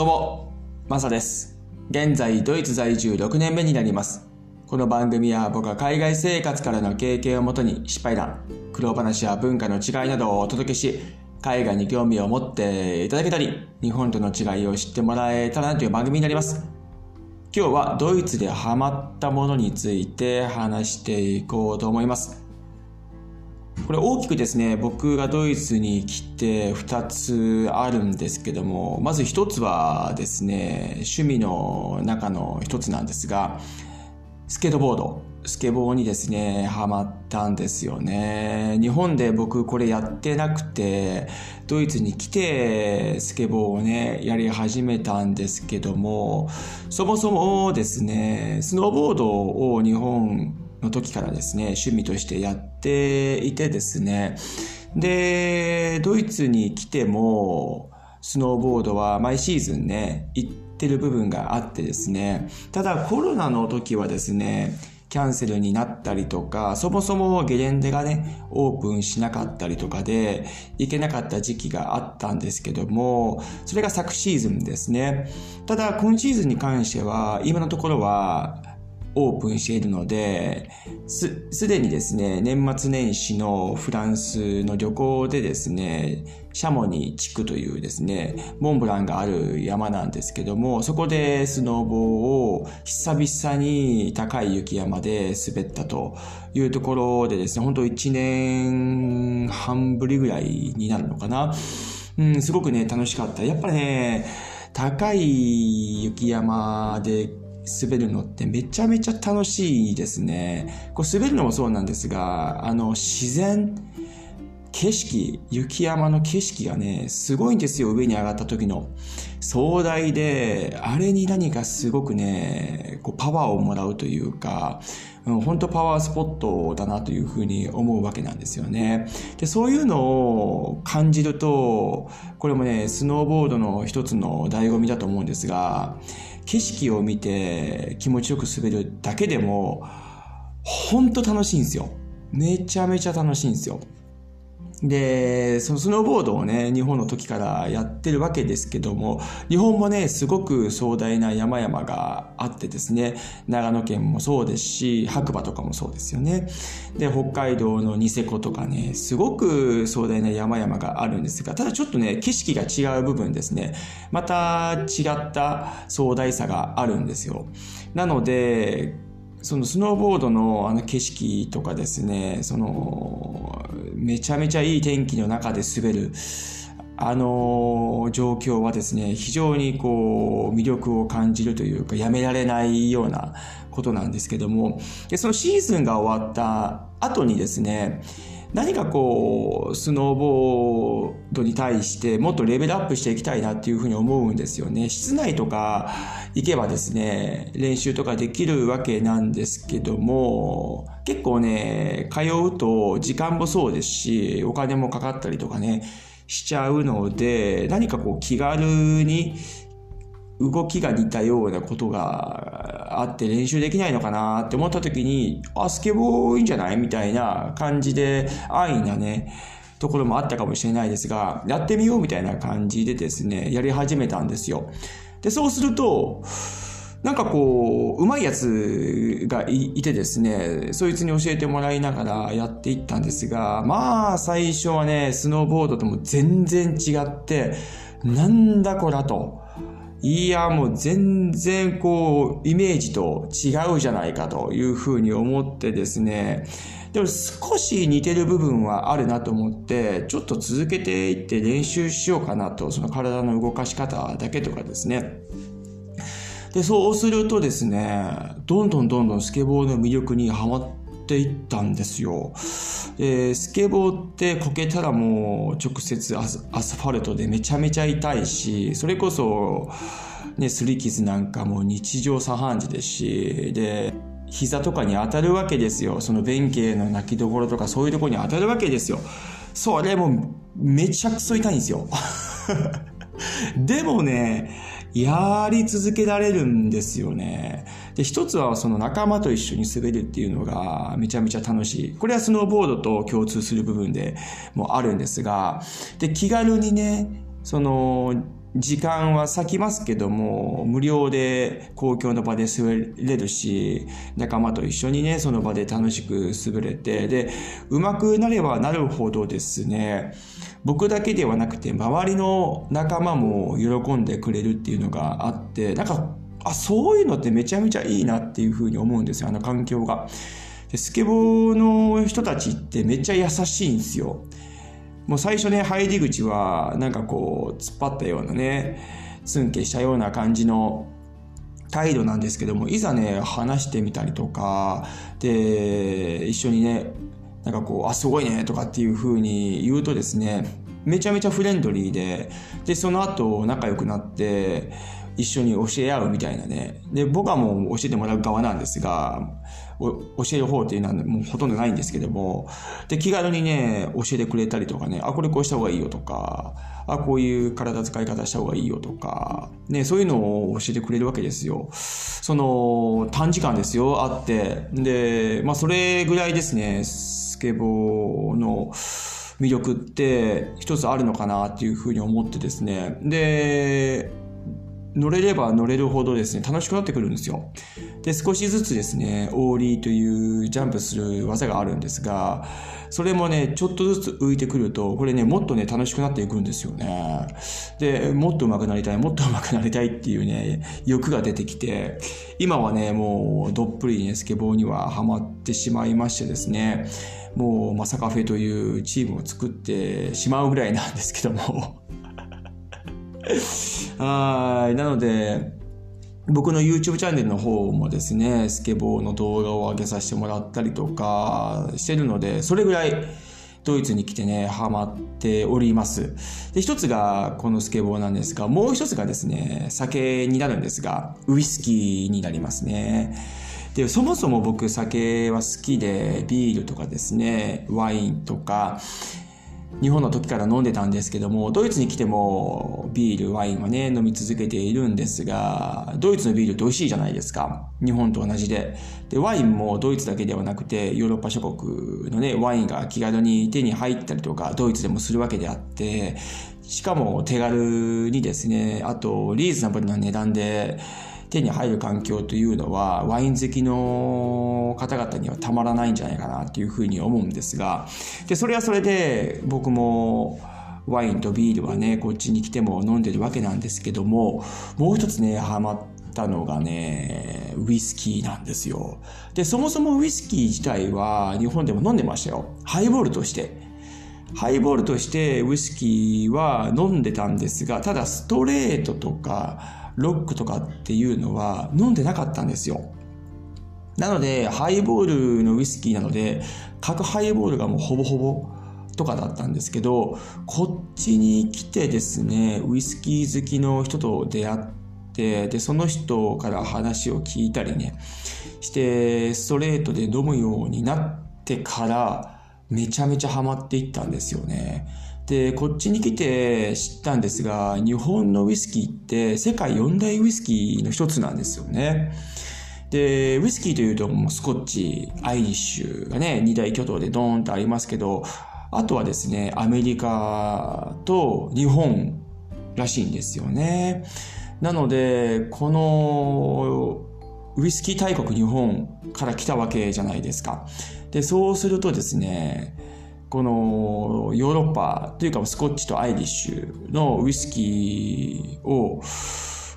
どうも、マサです。現在、ドイツ在住6年目になります。この番組は僕は海外生活からの経験をもとに失敗談、苦労話や文化の違いなどをお届けし、海外に興味を持っていただけたり、日本との違いを知ってもらえたらなという番組になります。今日はドイツでハマったものについて話していこうと思います。これ大きくですね、僕がドイツに来て2つあるんですけども、まず1つはですね、趣味の中の1つなんですが、スケートボード。スケボーにですね、ハマったんですよね。日本で僕これやってなくて、ドイツに来てスケボーをね、やり始めたんですけども、そもそもですね、スノーボードを日本の時からですね、趣味としてやっていてですね、で、ドイツに来ても、スノーボードは毎シーズンね、行ってる部分があってですね、ただコロナの時はですね、キャンセルになったりとか、そもそもゲレンデがね、オープンしなかったりとかで、行けなかった時期があったんですけども、それが昨シーズンですね。ただ、今シーズンに関しては、今のところは、オープンしているので、す、すでにですね、年末年始のフランスの旅行でですね、シャモニー地区というですね、モンブランがある山なんですけども、そこでスノーボーを久々に高い雪山で滑ったというところでですね、本当1年半ぶりぐらいになるのかな。うん、すごくね、楽しかった。やっぱりね、高い雪山で滑るのってめちゃめちゃ楽しいですね。こう滑るのもそうなんですが、あの自然、景色、雪山の景色がね、すごいんですよ、上に上がった時の。壮大で、あれに何かすごくね、こうパワーをもらうというか、本当パワースポットだなというふうに思うわけなんですよね。で、そういうのを感じると、これもね、スノーボードの一つの醍醐味だと思うんですが、景色を見て気持ちよく滑るだけでも、本当楽しいんですよ。めちゃめちゃ楽しいんですよ。で、そのスノーボードをね、日本の時からやってるわけですけども、日本もね、すごく壮大な山々があってですね、長野県もそうですし、白馬とかもそうですよね。で、北海道のニセコとかね、すごく壮大な山々があるんですが、ただちょっとね、景色が違う部分ですね、また違った壮大さがあるんですよ。なので、そのスノーボードのあの景色とかですね、その、めちゃめちゃいい天気の中で滑る、あの状況はですね、非常にこう、魅力を感じるというか、やめられないようなことなんですけども、でそのシーズンが終わった後にですね、何かこう、スノーボードに対してもっとレベルアップしていきたいなっていうふうに思うんですよね。室内とか行けばですね、練習とかできるわけなんですけども、結構ね、通うと時間もそうですし、お金もかかったりとかね、しちゃうので、何かこう気軽に動きが似たようなことがあって練習できないのかなって思った時に、あ、スケボーいいんじゃない？みたいな感じで安易なね、ところもあったかもしれないですが、やってみようみたいな感じでですね、やり始めたんですよ。で、そうすると、なんかこう、うまいやつがいてですね、そいつに教えてもらいながらやっていったんですが、まあ最初はね、スノーボードとも全然違って、なんだこらと。いや、もう全然こう、イメージと違うじゃないかというふうに思ってですね、でも少し似てる部分はあるなと思って、ちょっと続けていって練習しようかなと、その体の動かし方だけとかですね。で、そうするとですね、どんどんどんどんスケボーの魅力にはまっていったんですよ。でスケボーってこけたらもう直接アスファルトでめちゃめちゃ痛いし、それこそ、ね、擦り傷なんかも日常茶飯事ですし、で、膝とかに当たるわけですよ。その弁慶の泣きどころとかそういうとこに当たるわけですよ。それもめちゃくそ痛いんですよ。でもね、やり続けられるんですよね。で、一つはその仲間と一緒に滑るっていうのがめちゃめちゃ楽しい。これはスノーボードと共通する部分でもあるんですが、で、気軽にね、その、時間は割きますけども、無料で公共の場で滑れるし、仲間と一緒にね、その場で楽しく滑れて、で、上手くなればなるほどですね、僕だけではなくて、周りの仲間も喜んでくれるっていうのがあって、なんか、あ、そういうのってめちゃめちゃいいなっていうふうに思うんですよ、あの環境が。でスケボーの人たちってめっちゃ優しいんですよ。もう最初ね、入り口は、なんかこう、突っ張ったようなね、ツンケしたような感じの態度なんですけども、いざね、話してみたりとか、で、一緒にね、なんかこう、あ、すごいね、とかっていう風に言うとですね、めちゃめちゃフレンドリーで、で、その後仲良くなって、一緒に教え合うみたいなね。で、僕はもう教えてもらう側なんですが、教える方っていうのはもうほとんどないんですけども、で、気軽にね、教えてくれたりとかね、あ、これこうした方がいいよとか、あ、こういう体使い方した方がいいよとか、ね、そういうのを教えてくれるわけですよ。その、短時間ですよ、あって。で、まあ、それぐらいですね、スケボーの、魅力って一つあるのかなっていうふうに思ってですね。で、乗れれば乗れるほどですね、楽しくなってくるんですよ。で、少しずつですね、オーリーというジャンプする技があるんですが、それもね、ちょっとずつ浮いてくると、これね、もっとね、楽しくなっていくんですよね。で、もっと上手くなりたい、もっと上手くなりたいっていうね、欲が出てきて、今はね、もうどっぷりね、スケボーにはハマってしまいましてですね、もう、まさかフェというチームを作ってしまうぐらいなんですけどもはい。なので、僕の YouTube チャンネルの方もですね、スケボーの動画を上げさせてもらったりとかしてるので、それぐらいドイツに来てね、ハマっております。で、一つがこのスケボーなんですが、もう一つがですね、酒になるんですが、ウイスキーになりますね。で、そもそも僕酒は好きで、ビールとかですね、ワインとか、日本の時から飲んでたんですけども、ドイツに来てもビール、ワインはね、飲み続けているんですが、ドイツのビールって美味しいじゃないですか。日本と同じで。で、ワインもドイツだけではなくて、ヨーロッパ諸国のね、ワインが気軽に手に入ったりとか、ドイツでもするわけであって、しかも手軽にですね、あとリーズナブルな値段で、手に入る環境というのはワイン好きの方々にはたまらないんじゃないかなっていうふうに思うんですがでそれはそれで僕もワインとビールはねこっちに来ても飲んでるわけなんですけどももう一つねハマったのがねウイスキーなんですよ。でそもそもウイスキー自体は日本でも飲んでましたよ。ハイボールとして。ハイボールとしてウイスキーは飲んでたんですがただストレートとかロックとかっていうのは飲んでなかったんですよ。なので、ハイボールのウイスキーなので、各ハイボールがもうほぼほぼとかだったんですけど、こっちに来てですね、ウイスキー好きの人と出会って、で、その人から話を聞いたりね、して、ストレートで飲むようになってから、めちゃめちゃハマっていったんですよね。で、こっちに来て知ったんですが、日本のウイスキーって世界四大ウイスキーの一つなんですよね。で、ウイスキーというともうスコッチ、アイリッシュがね、二大巨頭でドーンとありますけど、あとはですね、アメリカと日本らしいんですよね。なので、このウイスキー大国日本から来たわけじゃないですか。で、そうするとですね、このヨーロッパというかスコッチとアイリッシュのウイスキーを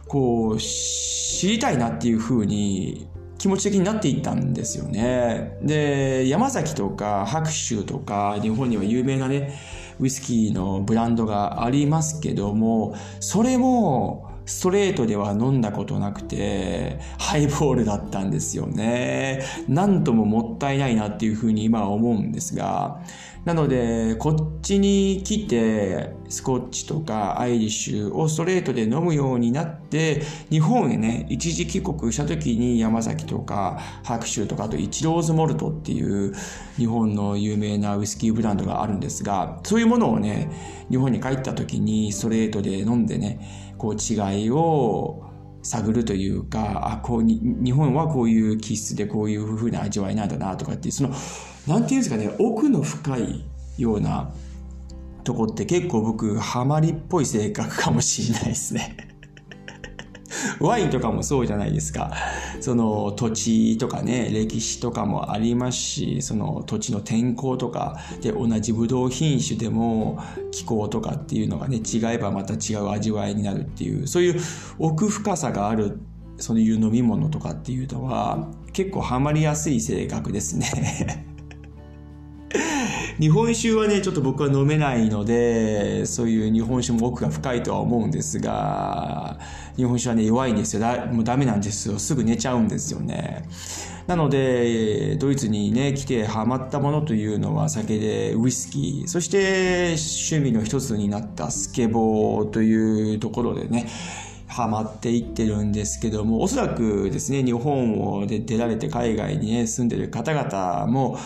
こう知りたいなっていうふうに気持ち的になっていったんですよね。で、山崎とか白州とか日本には有名なね、ウイスキーのブランドがありますけども、それもストレートでは飲んだことなくて、ハイボールだったんですよね。なんとももったいないなっていうふうに今は思うんですが、なので、こっちに来て、スコッチとかアイリッシュをストレートで飲むようになって、日本へね、一時帰国した時に山崎とか白州とか、あとイチローズモルトっていう日本の有名なウイスキーブランドがあるんですが、そういうものをね、日本に帰った時にストレートで飲んでね、こう違いを探るというか、あ、こうに、日本はこういう気質でこういう風な味わいなんだなとかっていう、その、なんていうんですかね、奥の深いようなとこって結構僕ハマりっぽい性格かもしれないですね ワインとかもそうじゃないですか。その土地とかね、歴史とかもありますし、その土地の天候とか、で、同じブドウ品種でも気候とかっていうのがね、違えばまた違う味わいになるっていう、そういう奥深さがある、そういう飲み物とかっていうのは、結構ハマりやすい性格ですね 日本酒はね、ちょっと僕は飲めないので、そういう日本酒も奥が深いとは思うんですが、日本酒はね、弱いんですよ。だもうダメなんですよ。すぐ寝ちゃうんですよね。なので、ドイツにね、来てハマったものというのは酒でウイスキー、そして趣味の一つになったスケボーというところでね、ハマっていってるんですけども、おそらくですね、日本をで出られて海外にね、住んでる方々も、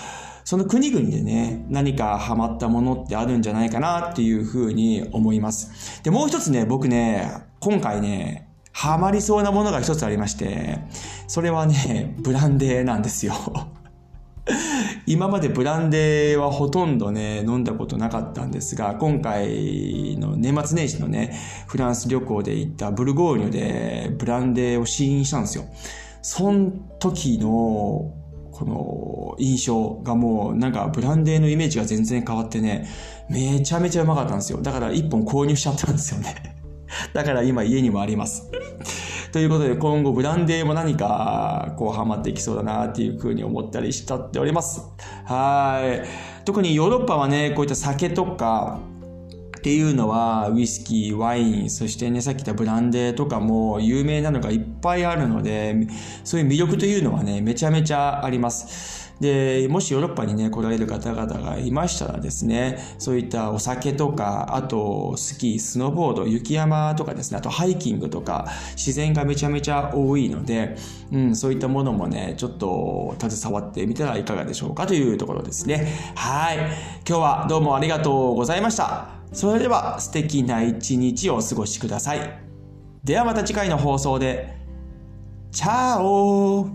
その国々でね、何かハマったものってあるんじゃないかなっていうふうに思います。で、もう一つね、僕ね、今回ね、ハマりそうなものが一つありまして、それはね、ブランデーなんですよ。今までブランデーはほとんどね、飲んだことなかったんですが、今回の年末年始のね、フランス旅行で行ったブルゴーニュでブランデーを試飲したんですよ。その時のこの印象がもうなんかブランデーのイメージが全然変わってね、めちゃめちゃうまかったんですよ。だから1本購入しちゃったんですよね。だから今家にもあります。ということで今後ブランデーも何かこうハマっていきそうだなっていうふうに思ったりしたっております。はい。特にヨーロッパはね、こういった酒とか、っていうのはウイスキー、ワイン、そしてね、さっき言ったブランデーとかも有名なのがいっぱいあるので、そういう魅力というのはね、めちゃめちゃあります。で、もしヨーロッパにね、来られる方々がいましたらですね、そういったお酒とか、あとスキー、スノーボード、雪山とかですね、あとハイキングとか、自然がめちゃめちゃ多いので、うん、そういったものもね、ちょっと携わってみたらいかがでしょうかというところですね。はい。今日はどうもありがとうございました。それでは素敵な一日をお過ごしください。ではまた次回の放送で。チャオ